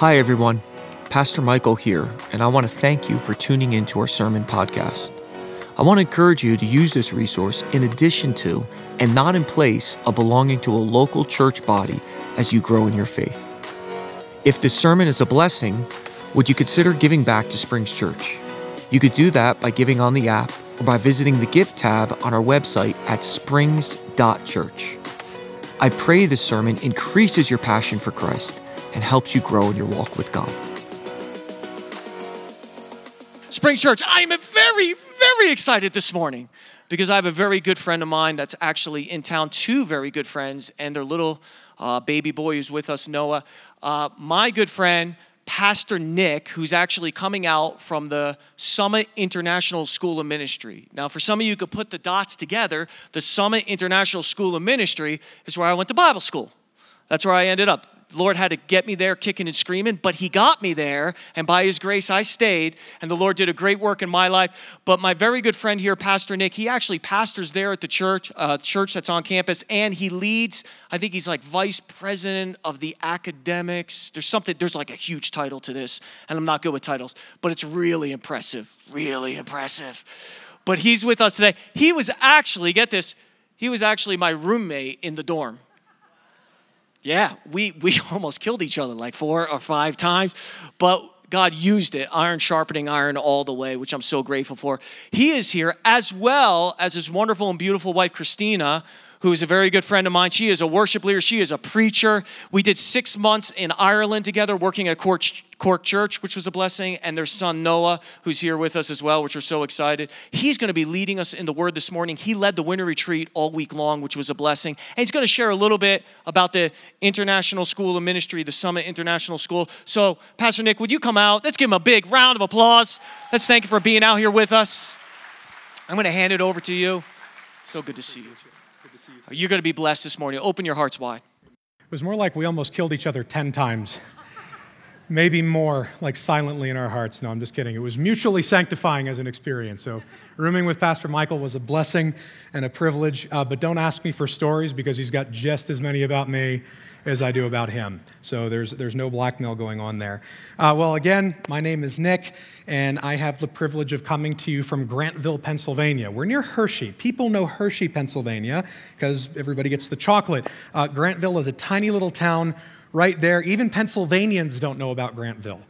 Hi, everyone. Pastor Michael here, and I want to thank you for tuning into our sermon podcast. I want to encourage you to use this resource in addition to, and not in place of belonging to a local church body as you grow in your faith. If this sermon is a blessing, would you consider giving back to Springs Church? You could do that by giving on the app or by visiting the gift tab on our website at springs.church. I pray this sermon increases your passion for Christ and helps you grow in your walk with God. Spring Church, I am very, very excited this morning because I have a very good friend of mine that's actually in town, two very good friends, and their little uh, baby boy who's with us, Noah. Uh, my good friend, Pastor Nick, who's actually coming out from the Summit International School of Ministry. Now, for some of you who could put the dots together, the Summit International School of Ministry is where I went to Bible school. That's where I ended up. Lord had to get me there kicking and screaming, but He got me there, and by His grace, I stayed, and the Lord did a great work in my life. But my very good friend here, Pastor Nick, he actually pastors there at the church, uh, church that's on campus, and he leads. I think he's like vice president of the academics. There's something. There's like a huge title to this, and I'm not good with titles, but it's really impressive, really impressive. But he's with us today. He was actually get this. He was actually my roommate in the dorm. Yeah, we, we almost killed each other like four or five times, but God used it, iron sharpening iron all the way, which I'm so grateful for. He is here as well as his wonderful and beautiful wife, Christina, who is a very good friend of mine. She is a worship leader, she is a preacher. We did six months in Ireland together working at Cork, Cork Church, which was a blessing, and their son Noah, who's here with us as well, which we're so excited. He's going to be leading us in the Word this morning. He led the winter retreat all week long, which was a blessing. And he's going to share a little bit about the International School of Ministry, the Summit International School. So, Pastor Nick, would you come out? Let's give him a big round of applause. Let's thank you for being out here with us. I'm going to hand it over to you. So good to see you. You're going to be blessed this morning. Open your hearts wide. It was more like we almost killed each other 10 times. Maybe more, like silently in our hearts. No, I'm just kidding. It was mutually sanctifying as an experience. So, rooming with Pastor Michael was a blessing and a privilege. Uh, but don't ask me for stories because he's got just as many about me as I do about him. So there's, there's no blackmail going on there. Uh, well, again, my name is Nick, and I have the privilege of coming to you from Grantville, Pennsylvania. We're near Hershey. People know Hershey, Pennsylvania, because everybody gets the chocolate. Uh, Grantville is a tiny little town right there. Even Pennsylvanians don't know about Grantville.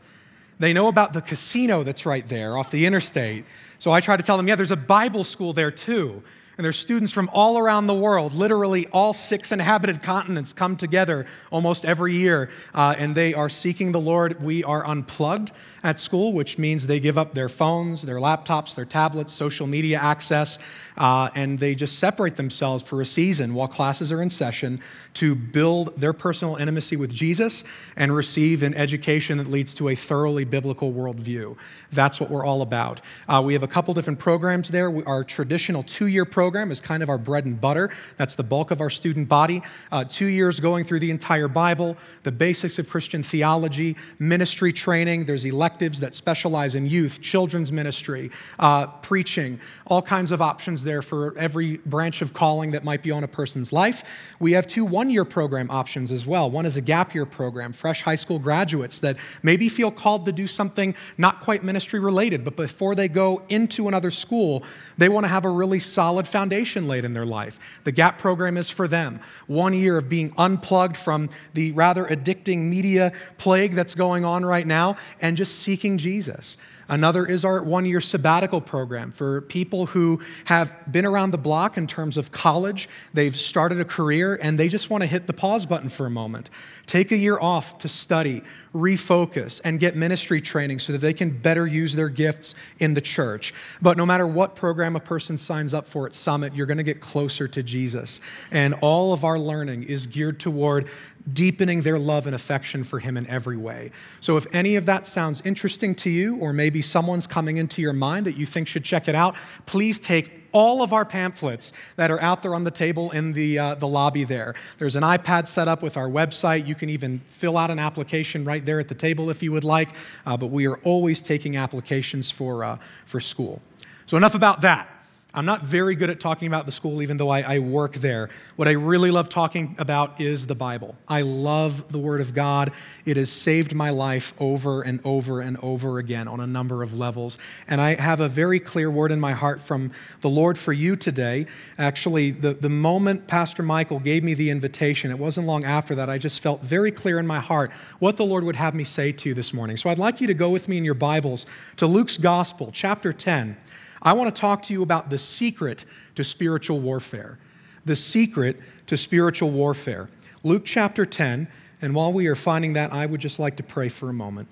They know about the casino that's right there off the interstate. So I try to tell them, yeah, there's a Bible school there too. And there's students from all around the world, literally all six inhabited continents come together almost every year, uh, and they are seeking the Lord. We are unplugged at school, which means they give up their phones, their laptops, their tablets, social media access, uh, and they just separate themselves for a season while classes are in session to build their personal intimacy with Jesus and receive an education that leads to a thoroughly biblical worldview. That's what we're all about. Uh, we have a couple different programs there. We, our traditional two year program is kind of our bread and butter. That's the bulk of our student body. Uh, two years going through the entire Bible, the basics of Christian theology, ministry training. There's that specialize in youth, children's ministry, uh, preaching, all kinds of options there for every branch of calling that might be on a person's life. We have two one year program options as well. One is a gap year program, fresh high school graduates that maybe feel called to do something not quite ministry related, but before they go into another school, they want to have a really solid foundation laid in their life. The gap program is for them. One year of being unplugged from the rather addicting media plague that's going on right now and just seeking Jesus. Another is our one year sabbatical program for people who have been around the block in terms of college. They've started a career and they just want to hit the pause button for a moment. Take a year off to study, refocus, and get ministry training so that they can better use their gifts in the church. But no matter what program a person signs up for at Summit, you're going to get closer to Jesus. And all of our learning is geared toward deepening their love and affection for Him in every way. So, if any of that sounds interesting to you, or maybe someone's coming into your mind that you think should check it out, please take all of our pamphlets that are out there on the table in the, uh, the lobby there. There's an iPad set up with our website. You can even fill out an application right there at the table if you would like, uh, but we are always taking applications for, uh, for school. So, enough about that. I'm not very good at talking about the school, even though I, I, work there. What I really love talking about is the Bible. I love the Word of God. It has saved my life over and over and over again on a number of levels. And I have a very clear word in my heart from the Lord for you today. Actually, the, the moment Pastor Michael gave me the invitation, it wasn't long after that, I just felt very clear in my heart what the Lord would have me say to you this morning. So I'd like you to go with me in your Bibles to Luke's Gospel, chapter 10. I want to talk to you about the secret to spiritual warfare. The secret to spiritual warfare. Luke chapter 10, and while we are finding that, I would just like to pray for a moment.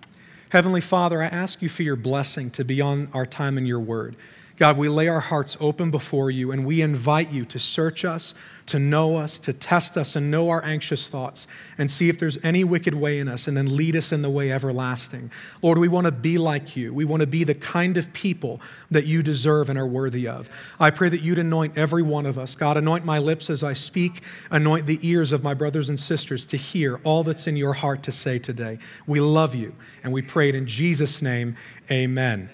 Heavenly Father, I ask you for your blessing to be on our time in your word. God, we lay our hearts open before you and we invite you to search us, to know us, to test us, and know our anxious thoughts, and see if there's any wicked way in us, and then lead us in the way everlasting. Lord, we want to be like you. We want to be the kind of people that you deserve and are worthy of. I pray that you'd anoint every one of us. God, anoint my lips as I speak, anoint the ears of my brothers and sisters to hear all that's in your heart to say today. We love you, and we pray it in Jesus' name. Amen.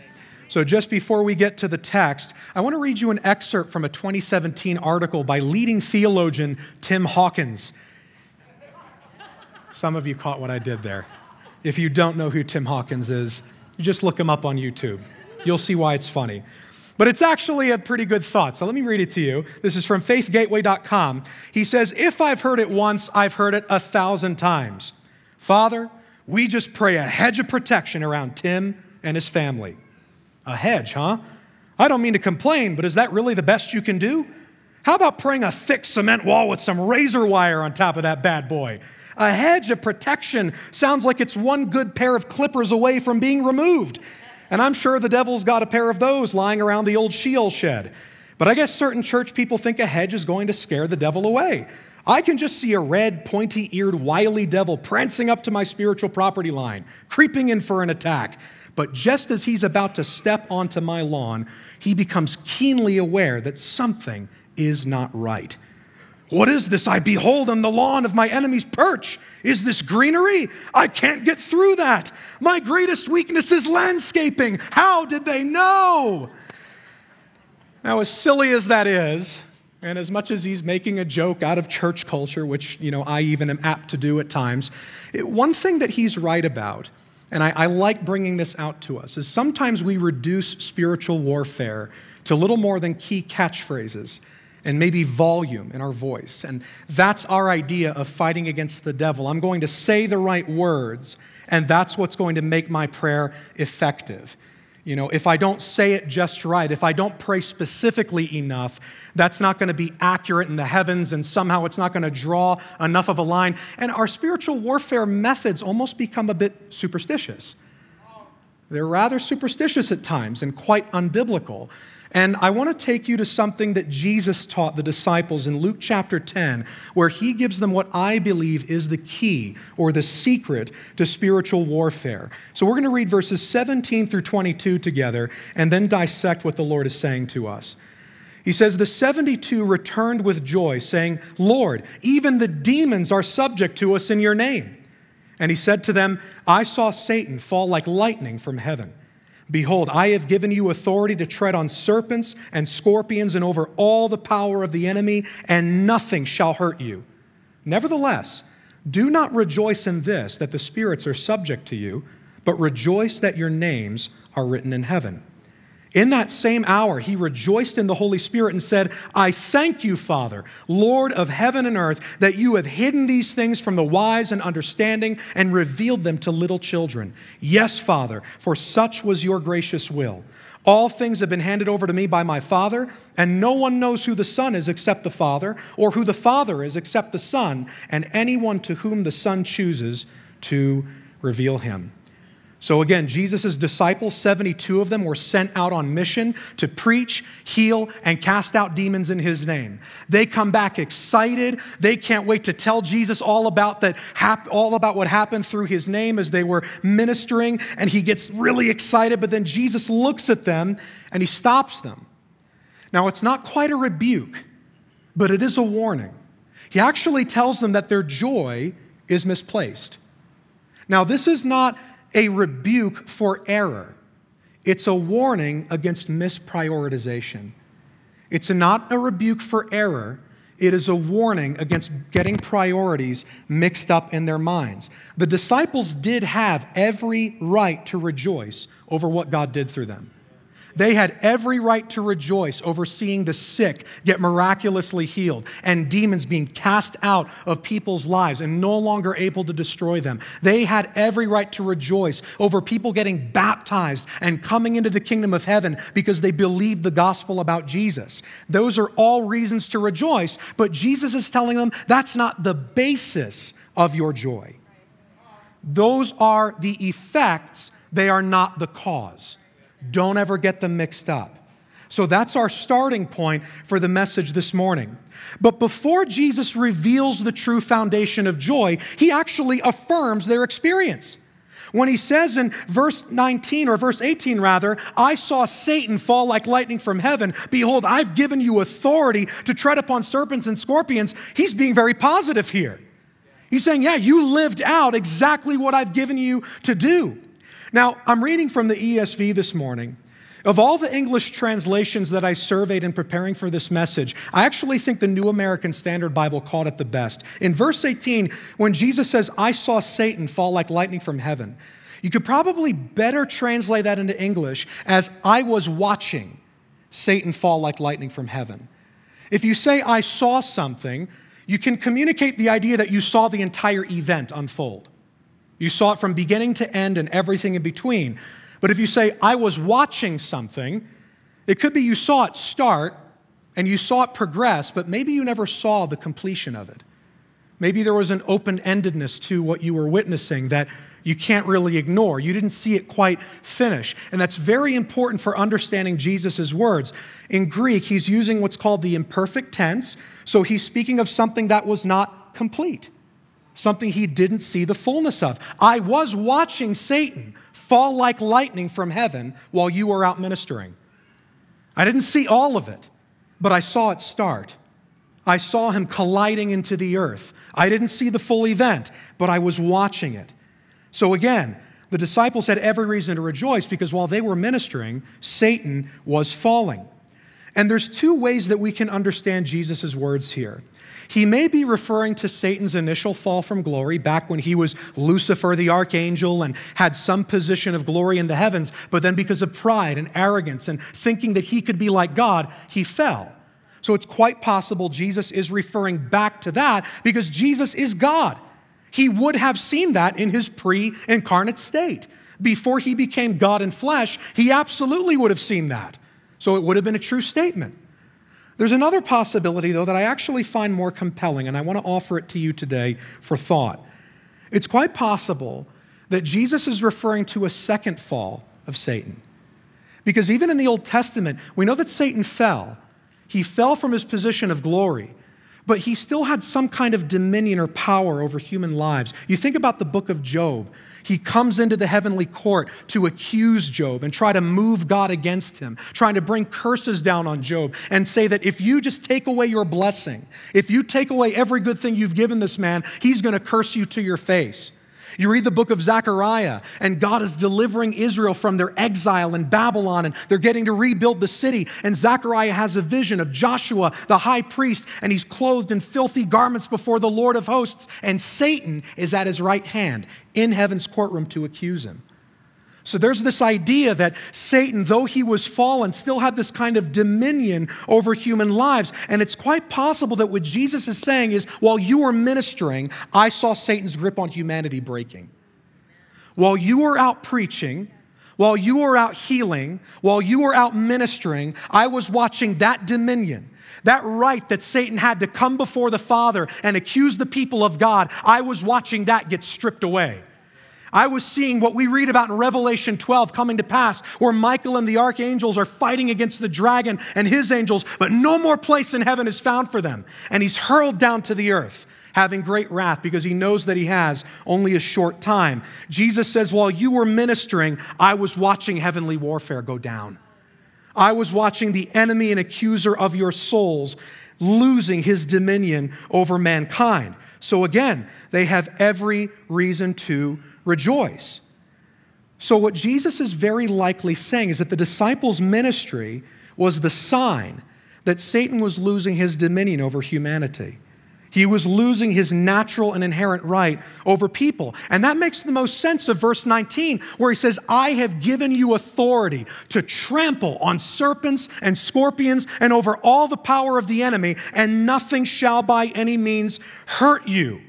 So, just before we get to the text, I want to read you an excerpt from a 2017 article by leading theologian Tim Hawkins. Some of you caught what I did there. If you don't know who Tim Hawkins is, just look him up on YouTube. You'll see why it's funny. But it's actually a pretty good thought. So let me read it to you. This is from faithgateway.com. He says, If I've heard it once, I've heard it a thousand times. Father, we just pray a hedge of protection around Tim and his family. A hedge, huh? I don't mean to complain, but is that really the best you can do? How about praying a thick cement wall with some razor wire on top of that bad boy? A hedge of protection sounds like it's one good pair of clippers away from being removed. And I'm sure the devil's got a pair of those lying around the old Sheol shed. But I guess certain church people think a hedge is going to scare the devil away. I can just see a red, pointy eared, wily devil prancing up to my spiritual property line, creeping in for an attack. But just as he's about to step onto my lawn, he becomes keenly aware that something is not right. What is this I behold on the lawn of my enemy's perch? Is this greenery? I can't get through that. My greatest weakness is landscaping. How did they know? Now, as silly as that is, and as much as he's making a joke out of church culture, which you know I even am apt to do at times, it, one thing that he's right about and I, I, like bringing this out to us, is sometimes we reduce spiritual warfare to little more than key catchphrases and maybe volume in our voice. And that's our idea of fighting against the devil. I'm going to say the right words, and that's what's going to make my prayer effective. You know, if I don't say it just right, if I don't pray specifically enough, that's not going to be accurate in the heavens, and somehow it's not going to draw enough of a line. And our spiritual warfare methods almost become a bit superstitious. They're rather superstitious at times and quite unbiblical. And I want to take you to something that Jesus taught the disciples in Luke chapter 10, where he gives them what I believe is the key or the secret to spiritual warfare. So we're going to read verses 17 through 22 together and then dissect what the Lord is saying to us. He says, The 72 returned with joy, saying, Lord, even the demons are subject to us in your name. And he said to them, I saw Satan fall like lightning from heaven. Behold, I have given you authority to tread on serpents and scorpions and over all the power of the enemy, and nothing shall hurt you. Nevertheless, do not rejoice in this, that the spirits are subject to you, but rejoice that your names are written in heaven. In that same hour, he rejoiced in the Holy Spirit and said, I thank you, Father, Lord of heaven and earth, that you have hidden these things from the wise and understanding and revealed them to little children. Yes, Father, for such was your gracious will. All things have been handed over to me by my Father, and no one knows who the Son is except the Father, or who the Father is except the Son, and anyone to whom the Son chooses to reveal him. So again, Jesus' disciples, 72 of them, were sent out on mission to preach, heal, and cast out demons in his name. They come back excited. They can't wait to tell Jesus all about that, all about what happened through his name as they were ministering, and he gets really excited, but then Jesus looks at them and he stops them. Now, it's not quite a rebuke, but it is a warning. He actually tells them that their joy is misplaced. Now, this is not a rebuke for error, it's a warning against misprioritization. It's not a rebuke for error, it is a warning against getting priorities mixed up in their minds. The disciples did have every right to rejoice over what God did through them. They had every right to rejoice over seeing the sick get miraculously healed and demons being cast out of people's lives and no longer able to destroy them. They had every right to rejoice over people getting baptized and coming into the kingdom of heaven because they believed the gospel about Jesus. Those are all reasons to rejoice, but Jesus is telling them that's not the basis of your joy. Those are the effects, they are not the cause. Don't ever get them mixed up. So that's our starting point for the message this morning. But before Jesus reveals the true foundation of joy, he actually affirms their experience. When he says in verse 19 or verse 18 rather, I saw Satan fall like lightning from heaven. Behold, I've given you authority to tread upon serpents and scorpions. He's being very positive here. He's saying, Yeah, you lived out exactly what I've given you to do. Now, I'm reading from the ESV this morning. Of all the English translations that I surveyed in preparing for this message, I actually think the New American Standard Bible caught it the best. In verse 18, when Jesus says, I saw Satan fall like lightning from heaven, you could probably better translate that into English as, I was watching Satan fall like lightning from heaven. If you say, I saw something, you can communicate the idea that you saw the entire event unfold. You saw it from beginning to end and everything in between. But if you say, I was watching something, it could be you saw it start and you saw it progress, but maybe you never saw the completion of it. Maybe there was an open endedness to what you were witnessing that you can't really ignore. You didn't see it quite finish. And that's very important for understanding Jesus' words. In Greek, he's using what's called the imperfect tense, so he's speaking of something that was not complete something he didn't see the fullness of. I was watching Satan fall like lightning from heaven while you were out ministering. I didn't see all of it, but I saw it start. I saw him colliding into the earth. I didn't see the full event, but I was watching it. So again, the disciples had every reason to rejoice because while they were ministering, Satan was falling. And there's two ways that we can understand Jesus' words here. He may be referring to Satan's initial fall from glory back when he was Lucifer the archangel and had some position of glory in the heavens, but then because of pride and arrogance and thinking that he could be like God, he fell. So it's quite possible Jesus is referring back to that because Jesus is God. He would have seen that in his pre incarnate state. Before he became God in flesh, he absolutely would have seen that. So it would have been a true statement. There's another possibility, though, that I actually find more compelling, and I want to offer it to you today for thought. It's quite possible that Jesus is referring to a second fall of Satan. Because even in the Old Testament, we know that Satan fell. He fell from his position of glory, but he still had some kind of dominion or power over human lives. You think about the book of Job. He comes into the heavenly court to accuse Job and try to move God against him, trying to bring curses down on Job and say that if you just take away your blessing, if you take away every good thing you've given this man, he's going to curse you to your face. You read the book of Zechariah, and God is delivering Israel from their exile in Babylon, and they're getting to rebuild the city. And Zechariah has a vision of Joshua, the high priest, and he's clothed in filthy garments before the Lord of hosts, and Satan is at his right hand in heaven's courtroom to accuse him. So there's this idea that Satan, though he was fallen, still had this kind of dominion over human lives. And it's quite possible that what Jesus is saying is while you were ministering, I saw Satan's grip on humanity breaking. While you were out preaching, while you were out healing, while you were out ministering, I was watching that dominion. That right that Satan had to come before the Father and accuse the people of God, I was watching that get stripped away. I was seeing what we read about in Revelation 12 coming to pass, where Michael and the archangels are fighting against the dragon and his angels, but no more place in heaven is found for them. And he's hurled down to the earth, having great wrath because he knows that he has only a short time. Jesus says, While you were ministering, I was watching heavenly warfare go down. I was watching the enemy and accuser of your souls losing his dominion over mankind. So again, they have every reason to rejoice. So, what Jesus is very likely saying is that the disciples' ministry was the sign that Satan was losing his dominion over humanity. He was losing his natural and inherent right over people. And that makes the most sense of verse 19, where he says, I have given you authority to trample on serpents and scorpions and over all the power of the enemy, and nothing shall by any means hurt you.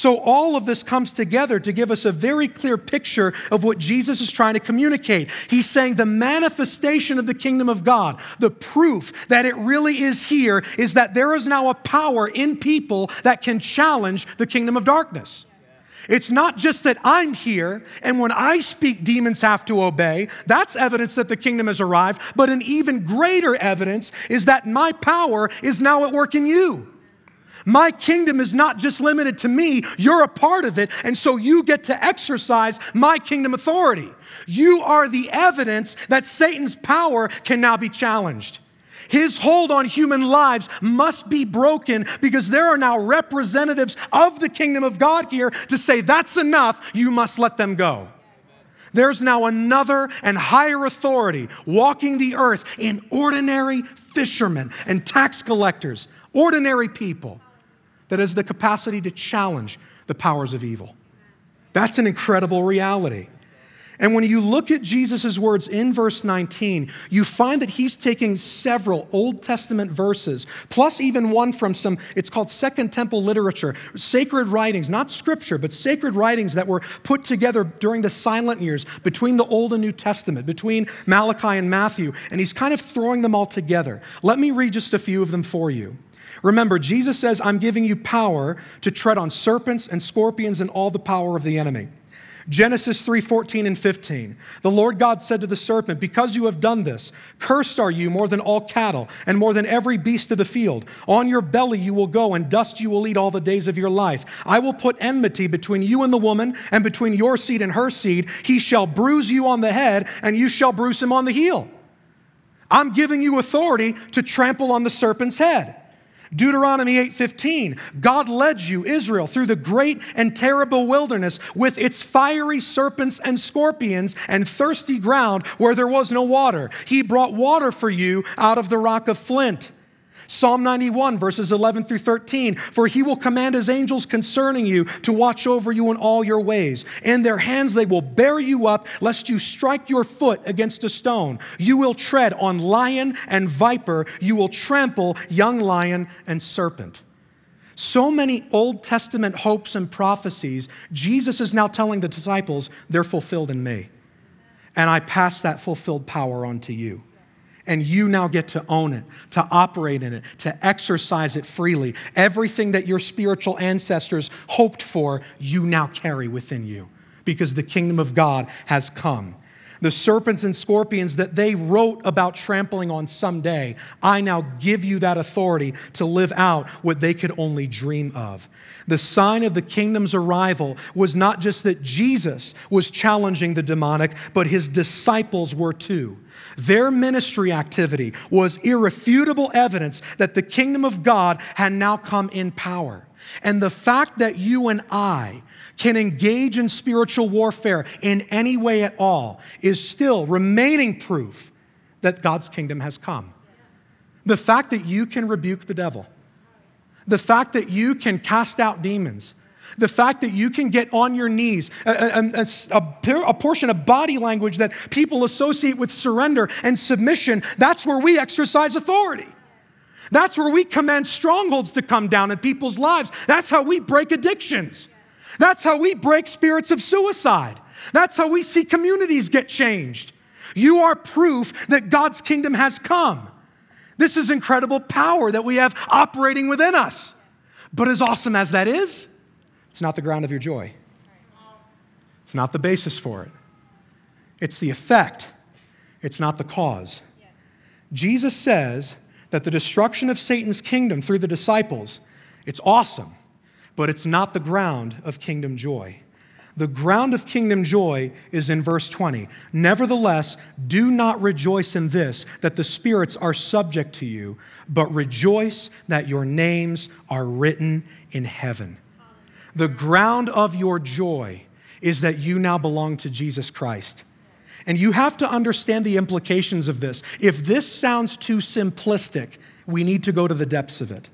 So, all of this comes together to give us a very clear picture of what Jesus is trying to communicate. He's saying the manifestation of the kingdom of God, the proof that it really is here, is that there is now a power in people that can challenge the kingdom of darkness. It's not just that I'm here and when I speak, demons have to obey. That's evidence that the kingdom has arrived. But an even greater evidence is that my power is now at work in you. My kingdom is not just limited to me, you're a part of it, and so you get to exercise my kingdom authority. You are the evidence that Satan's power can now be challenged. His hold on human lives must be broken because there are now representatives of the kingdom of God here to say, that's enough, you must let them go. There's now another and higher authority walking the earth in ordinary fishermen and tax collectors, ordinary people that has the capacity to challenge the powers of evil. That's an incredible reality. And when you look at Jesus' words in verse 19, you find that he's taking several Old Testament verses, plus even one from some, it's called Second Temple literature, sacred writings, not scripture, but sacred writings that were put together during the silent years between the Old and New Testament, between Malachi and Matthew, and he's kind of throwing them all together. Let me read just a few of them for you. Remember, Jesus says, I'm giving you power to tread on serpents and scorpions and all the power of the enemy. Genesis 3 14 and 15. The Lord God said to the serpent, Because you have done this, cursed are you more than all cattle and more than every beast of the field. On your belly you will go, and dust you will eat all the days of your life. I will put enmity between you and the woman, and between your seed and her seed. He shall bruise you on the head, and you shall bruise him on the heel. I'm giving you authority to trample on the serpent's head. Deuteronomy 8:15 God led you Israel through the great and terrible wilderness with its fiery serpents and scorpions and thirsty ground where there was no water. He brought water for you out of the rock of flint Psalm 91, verses 11 through 13. For he will command his angels concerning you to watch over you in all your ways. In their hands they will bear you up, lest you strike your foot against a stone. You will tread on lion and viper. You will trample young lion and serpent. So many Old Testament hopes and prophecies, Jesus is now telling the disciples they're fulfilled in me. And I pass that fulfilled power on to you and you now get to own it, to operate in it, to exercise it freely. Everything that your spiritual ancestors hoped for, you now carry within you because the kingdom of God has come. The serpents and scorpions that they wrote about trampling on someday, I now give you that authority to live out what they could only dream of. The sign of the kingdom's arrival was not just that Jesus was challenging the demonic, but his disciples were too. Their ministry activity was irrefutable evidence that the kingdom of God had now come in power. And the fact that you and I can engage in spiritual warfare in any way at all is still remaining proof that God's kingdom has come. The fact that you can rebuke the devil, the fact that you can cast out demons, the fact that you can get on your knees, a, a, a, a, portion of body language that people associate with surrender and submission, that's where we exercise authority. That's where we command strongholds to come down in people's lives. That's how we break addictions. That's how we break spirits of suicide. That's how we see communities get changed. You are proof that God's kingdom has come. This is incredible power that we have operating within us. But as awesome as that is, it's not the ground of your joy. It's not the basis for it. It's the effect, it's not the cause. Jesus says that the destruction of Satan's kingdom through the disciples, it's awesome, but it's not the ground of kingdom joy. The ground of kingdom joy is in verse 20. Nevertheless, do not rejoice in this, that the spirits are subject to you, but rejoice that your names are written in heaven. The ground of your joy is that you now belong to Jesus Christ. And you have to understand the implications of this. If this sounds too simplistic, we need to go to the depths of it.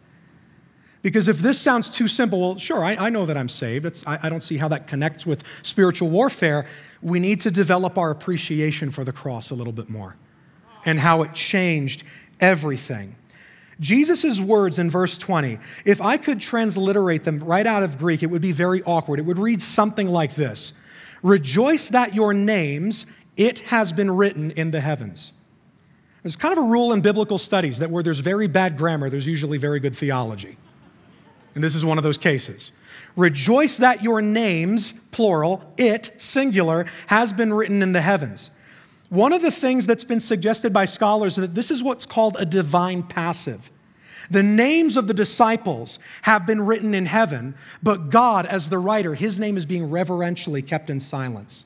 Because if this sounds too simple, well, sure, I, I know that I'm saved. I, I don't see how that connects with spiritual warfare. We need to develop our appreciation for the cross a little bit more and how it changed everything. Jesus' words in verse 20, if I could transliterate them right out of Greek, it would be very awkward. It would read something like this Rejoice that your names, it has been written in the heavens. There's kind of a rule in biblical studies that where there's very bad grammar, there's usually very good theology. And this is one of those cases. Rejoice that your names, plural, it, singular, has been written in the heavens. One of the things that's been suggested by scholars is that this is what's called a divine passive. The names of the disciples have been written in heaven, but God, as the writer, his name is being reverentially kept in silence.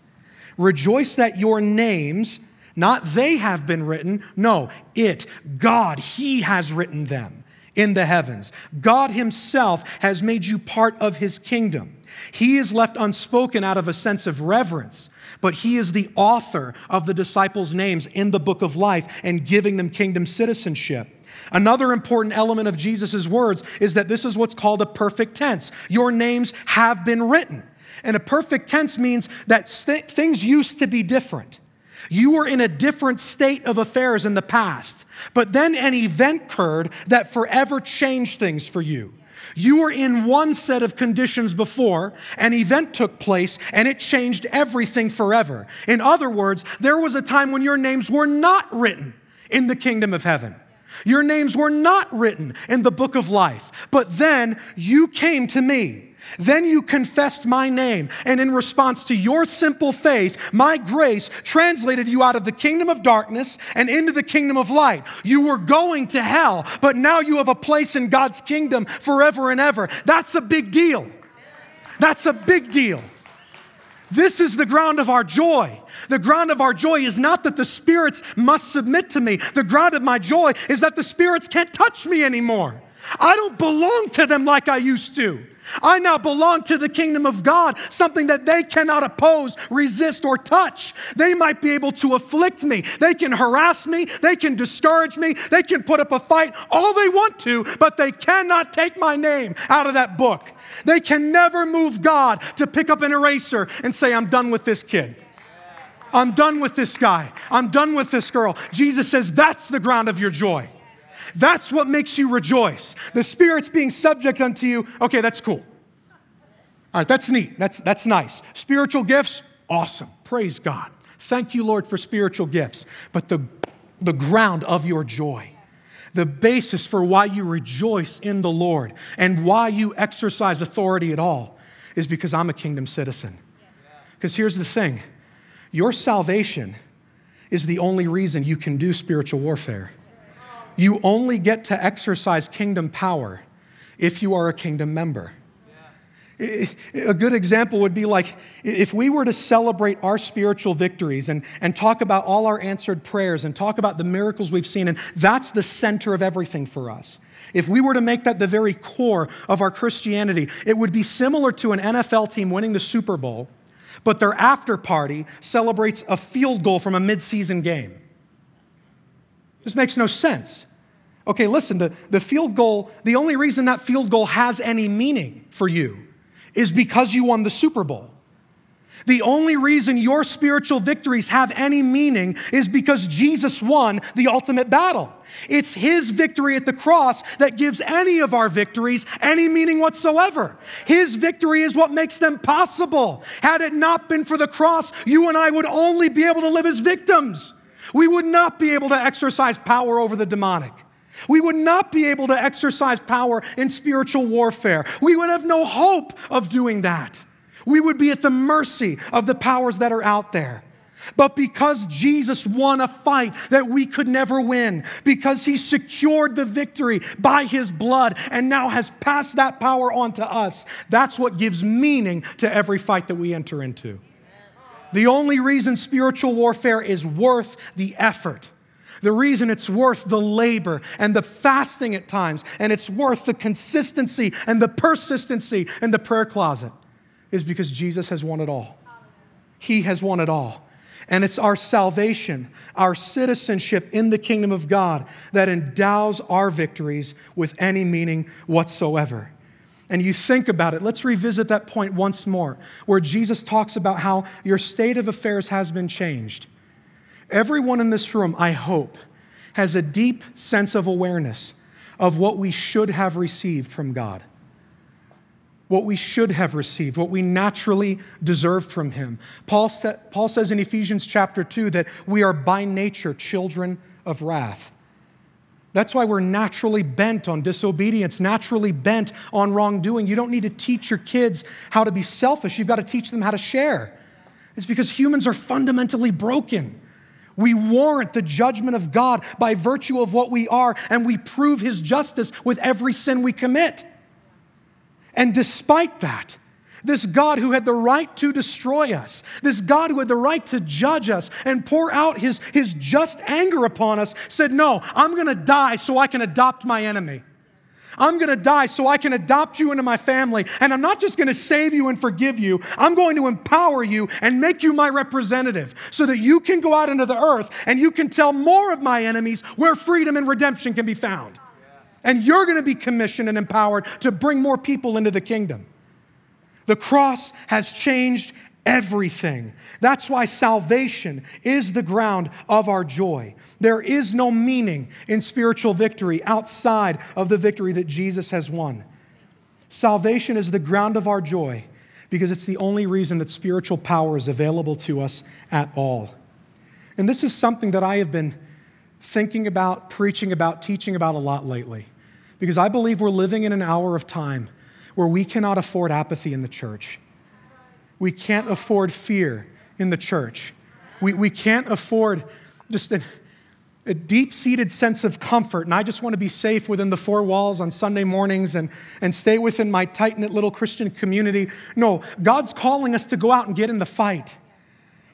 Rejoice that your names, not they have been written, no, it, God, he has written them in the heavens. God Himself has made you part of His kingdom. He is left unspoken out of a sense of reverence, but He is the author of the disciples' names in the book of life and giving them kingdom citizenship. Another important element of Jesus' words is that this is what's called a perfect tense. Your names have been written. And a perfect tense means that things used to be different. You were in a different state of affairs in the past, but then an event occurred that forever changed things for you. You were in one set of conditions before, an event took place, and it changed everything forever. In other words, there was a time when your names were not written in the kingdom of heaven. Your names were not written in the book of life. But then you came to me. Then you confessed my name, and in response to your simple faith, my grace translated you out of the kingdom of darkness and into the kingdom of light. You were going to hell, but now you have a place in God's kingdom forever and ever. That's a big deal. That's a big deal. This is the ground of our joy. The ground of our joy is not that the spirits must submit to me. The ground of my joy is that the spirits can't touch me anymore. I don't belong to them like I used to. I now belong to the kingdom of God, something that they cannot oppose, resist, or touch. They might be able to afflict me. They can harass me. They can discourage me. They can put up a fight all they want to, but they cannot take my name out of that book. They can never move God to pick up an eraser and say, I'm done with this kid. I'm done with this guy. I'm done with this girl. Jesus says that's the ground of your joy. That's what makes you rejoice. The Spirit's being subject unto you. Okay, that's cool. All right, that's neat. That's, that's nice. Spiritual gifts, awesome. Praise God. Thank you, Lord, for spiritual gifts. But the, the ground of your joy, the basis for why you rejoice in the Lord and why you exercise authority at all is because I'm a kingdom citizen. Because here's the thing your salvation is the only reason you can do spiritual warfare. You only get to exercise kingdom power if you are a kingdom member. A good example would be like if we were to celebrate our spiritual victories and, and talk about all our answered prayers and talk about the miracles we've seen, and that's the center of everything for us. If we were to make that the very core of our Christianity, it would be similar to an NFL team winning the Super Bowl, but their after party celebrates a field goal from a midseason game. This makes no sense. Okay, listen, the, the field goal, the only reason that field goal has any meaning for you is because you won the Super Bowl. The only reason your spiritual victories have any meaning is because Jesus won the ultimate battle. It's his victory at the cross that gives any of our victories any meaning whatsoever. His victory is what makes them possible. Had it not been for the cross, you and I would only be able to live as victims. We would not be able to exercise power over the demonic. We would not be able to exercise power in spiritual warfare. We would have no hope of doing that. We would be at the mercy of the powers that are out there. But because Jesus won a fight that we could never win, because he secured the victory by his blood and now has passed that power on to us, that's what gives meaning to every fight that we enter into. The only reason spiritual warfare is worth the effort the reason it's worth the labor and the fasting at times, and it's worth the consistency and the persistency in the prayer closet, is because Jesus has won it all. He has won it all. And it's our salvation, our citizenship in the kingdom of God, that endows our victories with any meaning whatsoever. And you think about it, let's revisit that point once more, where Jesus talks about how your state of affairs has been changed. Everyone in this room, I hope, has a deep sense of awareness of what we should have received from God what we should have received, what we naturally deserved from Him. Paul, sa- Paul says in Ephesians chapter 2 that we are by nature children of wrath. That's why we're naturally bent on disobedience, naturally bent on wrongdoing. You don't need to teach your kids how to be selfish, you've got to teach them how to share. It's because humans are fundamentally broken. We warrant the judgment of God by virtue of what we are, and we prove His justice with every sin we commit. And despite that, this God who had the right to destroy us, this God who had the right to judge us and pour out his, his just anger upon us, said, No, I'm gonna die so I can adopt my enemy. I'm gonna die so I can adopt you into my family. And I'm not just gonna save you and forgive you, I'm going to empower you and make you my representative so that you can go out into the earth and you can tell more of my enemies where freedom and redemption can be found. And you're going to be commissioned and empowered to bring more people into the kingdom. The cross has changed everything. That's why salvation is the ground of our joy. There is no meaning in spiritual victory outside of the victory that Jesus has won. Salvation is the ground of our joy because it's the only reason that spiritual power is available to us at all. And this is something that I have been thinking about, preaching about, teaching about a lot lately. Because I believe we're living in an hour of time where we cannot afford apathy in the church. We can't afford fear in the church. We, we can't afford just a, a deep seated sense of comfort. And I just want to be safe within the four walls on Sunday mornings and, and stay within my tight knit little Christian community. No, God's calling us to go out and get in the fight.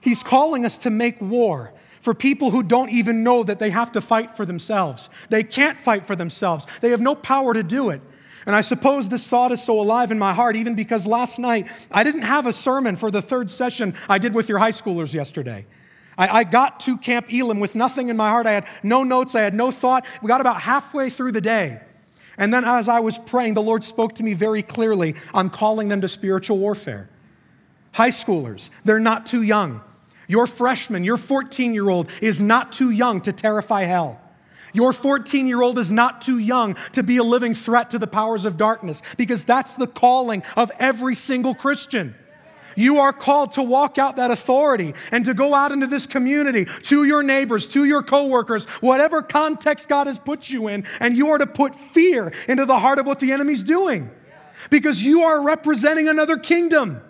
He's calling us to make war for people who don't even know that they have to fight for themselves. They can't fight for themselves, they have no power to do it. And I suppose this thought is so alive in my heart, even because last night I didn't have a sermon for the third session I did with your high schoolers yesterday. I, I, got to Camp Elam with nothing in my heart. I had no notes, I had no thought. We got about halfway through the day. And then as I was praying, the Lord spoke to me very clearly on calling them to spiritual warfare. High schoolers, they're not too young. Your freshman, your 14 year old is not too young to terrify hell. Your 14 year old is not too young to be a living threat to the powers of darkness because that's the calling of every single Christian. You are called to walk out that authority and to go out into this community to your neighbors, to your coworkers, whatever context God has put you in, and you are to put fear into the heart of what the enemy's doing because you are representing another kingdom.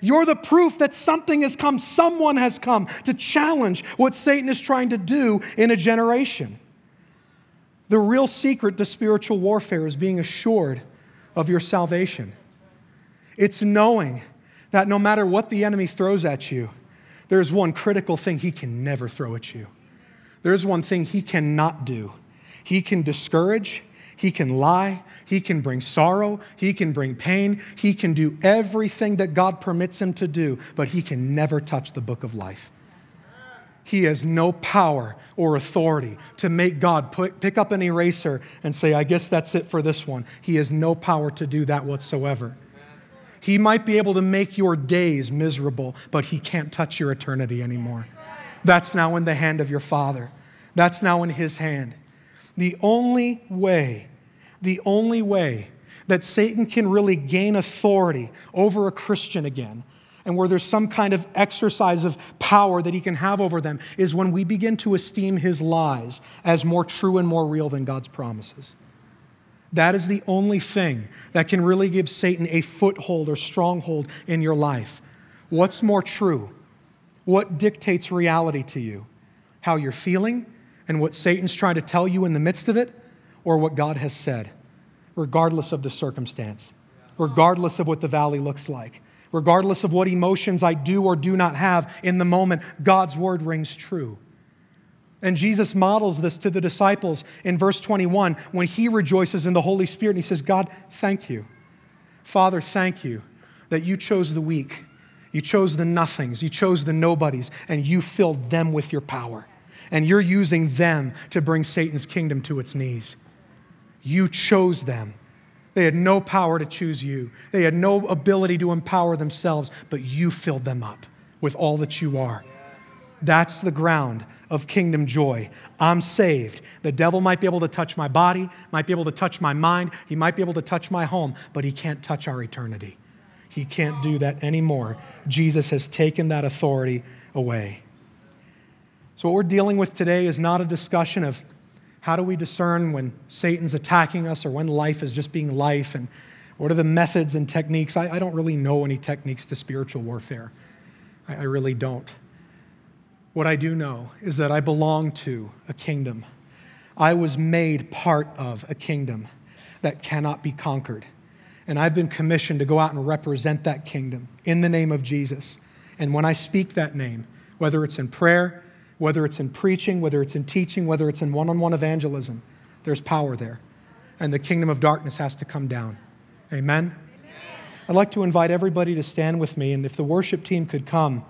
You're the proof that something has come, someone has come to challenge what Satan is trying to do in a generation. The real secret to spiritual warfare is being assured of your salvation. It's knowing that no matter what the enemy throws at you, there's one critical thing he can never throw at you. There's one thing he cannot do. He can discourage, he can lie, he can bring sorrow, He can bring pain, He can do everything that God permits Him to do, but He can never touch the book of life. He has no power or authority to make God put, pick up an eraser and say, I guess that's it for this one. He has no power to do that whatsoever. He might be able to make your days miserable, but He can't touch your eternity anymore. That's now in the hand of your Father. That's now in His hand. The only way the only way that Satan can really gain authority over a Christian again and where there's some kind of exercise of power that he can have over them is when we begin to esteem his lies as more true and more real than God's promises. That is the only thing that can really give Satan a foothold or stronghold in your life. What's more true? What dictates reality to you? How you're feeling and what Satan's trying to tell you in the midst of it? or what God has said, regardless of the circumstance, regardless of what the valley looks like, regardless of what emotions I do or do not have in the moment, God's word rings true. And Jesus models this to the disciples in verse 21 when he rejoices in the Holy Spirit and he says, God, thank you. Father, thank you that you chose the weak You chose the nothings, you chose the nobodies, and you filled them with your power. And you're using them to bring Satan's kingdom to its knees. You chose them. They had no power to choose you, they had no ability to empower themselves, but you filled them up with all that you are. That's the ground of kingdom joy. I'm saved. The devil might be able to touch my body, might be able to touch my mind, he might be able to touch my home, but he can't touch our eternity. He can't do that anymore. Jesus has taken that authority away. So, what we're dealing with today is not a discussion of how do we discern when Satan's attacking us or when life is just being life and what are the methods and techniques. I, I don't really know any techniques to spiritual warfare. I, I really don't. What I do know is that I belong to a kingdom. I was made part of a kingdom that cannot be conquered. And I've been commissioned to go out and represent that kingdom in the name of Jesus. And when I speak that name, whether it's in prayer, whether it's in preaching, whether it's in teaching, whether it's in one on one evangelism, there's power there. And the kingdom of darkness has to come down. Amen? Amen? I'd like to invite everybody to stand with me, and if the worship team could come.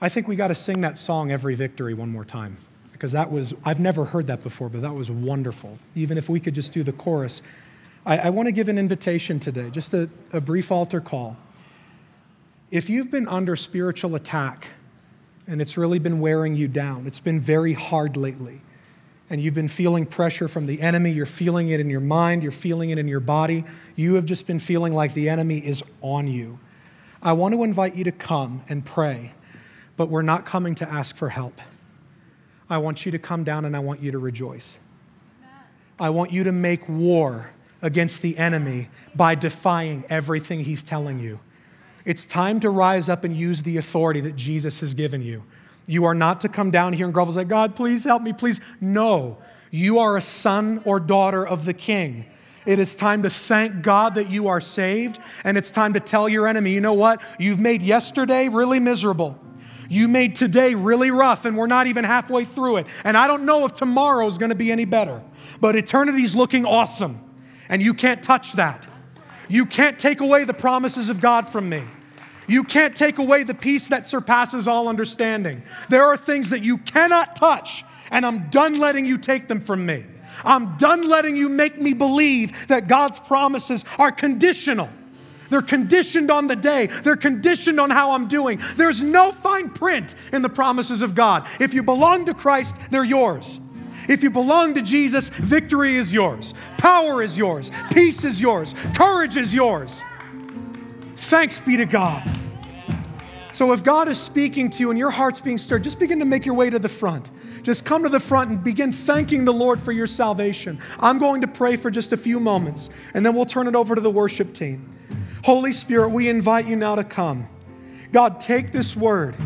I think we got to sing that song, Every Victory, one more time. Because that was, I've never heard that before, but that was wonderful. Even if we could just do the chorus. I, I want to give an invitation today, just a, a brief altar call. If you've been under spiritual attack and it's really been wearing you down, it's been very hard lately, and you've been feeling pressure from the enemy, you're feeling it in your mind, you're feeling it in your body, you have just been feeling like the enemy is on you. I want to invite you to come and pray but we're not coming to ask for help. I want you to come down and I want you to rejoice. I want you to make war against the enemy by defying everything he's telling you. It's time to rise up and use the authority that Jesus has given you. You are not to come down here and grovel and say, God, please help me, please. No, you are a son or daughter of the king. It is time to thank God that you are saved, and it's time to tell your enemy, you know what? You've made yesterday really miserable. You made today really rough, and we're not even halfway through it. And I don't know if tomorrow is going to be any better, but eternity's looking awesome, and you can't touch that. You can't take away the promises of God from me. You can't take away the peace that surpasses all understanding. There are things that you cannot touch, and I'm done letting you take them from me. I'm done letting you make me believe that God's promises are conditional. They're conditioned on the day. They're conditioned on how I'm doing. There's no fine print in the promises of God. If you belong to Christ, they're yours. If you belong to Jesus, victory is yours, power is yours, peace is yours, courage is yours. Thanks be to God. So if God is speaking to you and your heart's being stirred, just begin to make your way to the front. Just come to the front and begin thanking the Lord for your salvation. I'm going to pray for just a few moments, and then we'll turn it over to the worship team. Holy Spirit, we invite you now to come. God, take this word.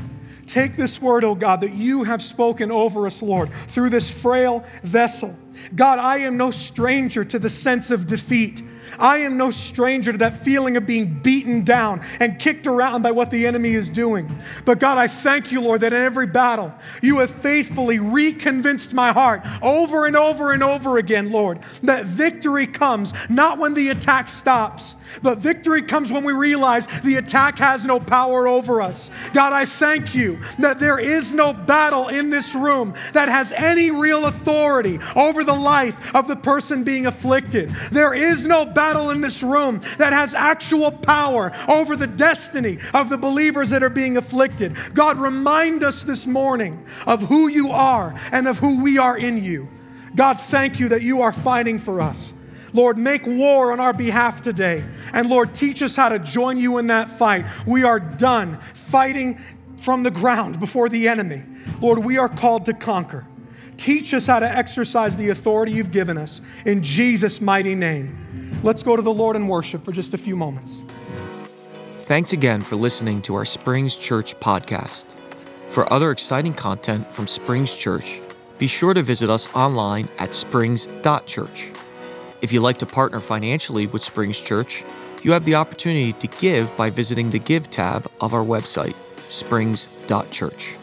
Take this word, oh God, that you have spoken over us, Lord, through this frail vessel. God, I am no stranger to the sense of defeat. I am no stranger to that feeling of being beaten down and kicked around by what the enemy is doing. But God, I thank you, Lord, that in every battle you have faithfully reconvinced my heart over and over and over again, Lord, that victory comes not when the attack stops, but victory comes when we realize the attack has no power over us. God, I thank you that there is no battle in this room that has any real authority over the life of the person being afflicted. There is no battle in this room that has actual power over the destiny of the believers that are being afflicted. God, remind us this morning of who you are and of who we are in you. God, thank you that you are fighting for us. Lord, make war on our behalf today. And Lord, teach us how to join you in that fight. We are done fighting from the ground before the enemy. Lord, we are called to conquer. Teach us how to exercise the authority you've given us in Jesus' mighty name. Let's go to the Lord and worship for just a few moments. Thanks again for listening to our Springs Church podcast. For other exciting content from Springs Church, be sure to visit us online at springs.church. If you'd like to partner financially with Springs Church, you have the opportunity to give by visiting the Give tab of our website, springs.church.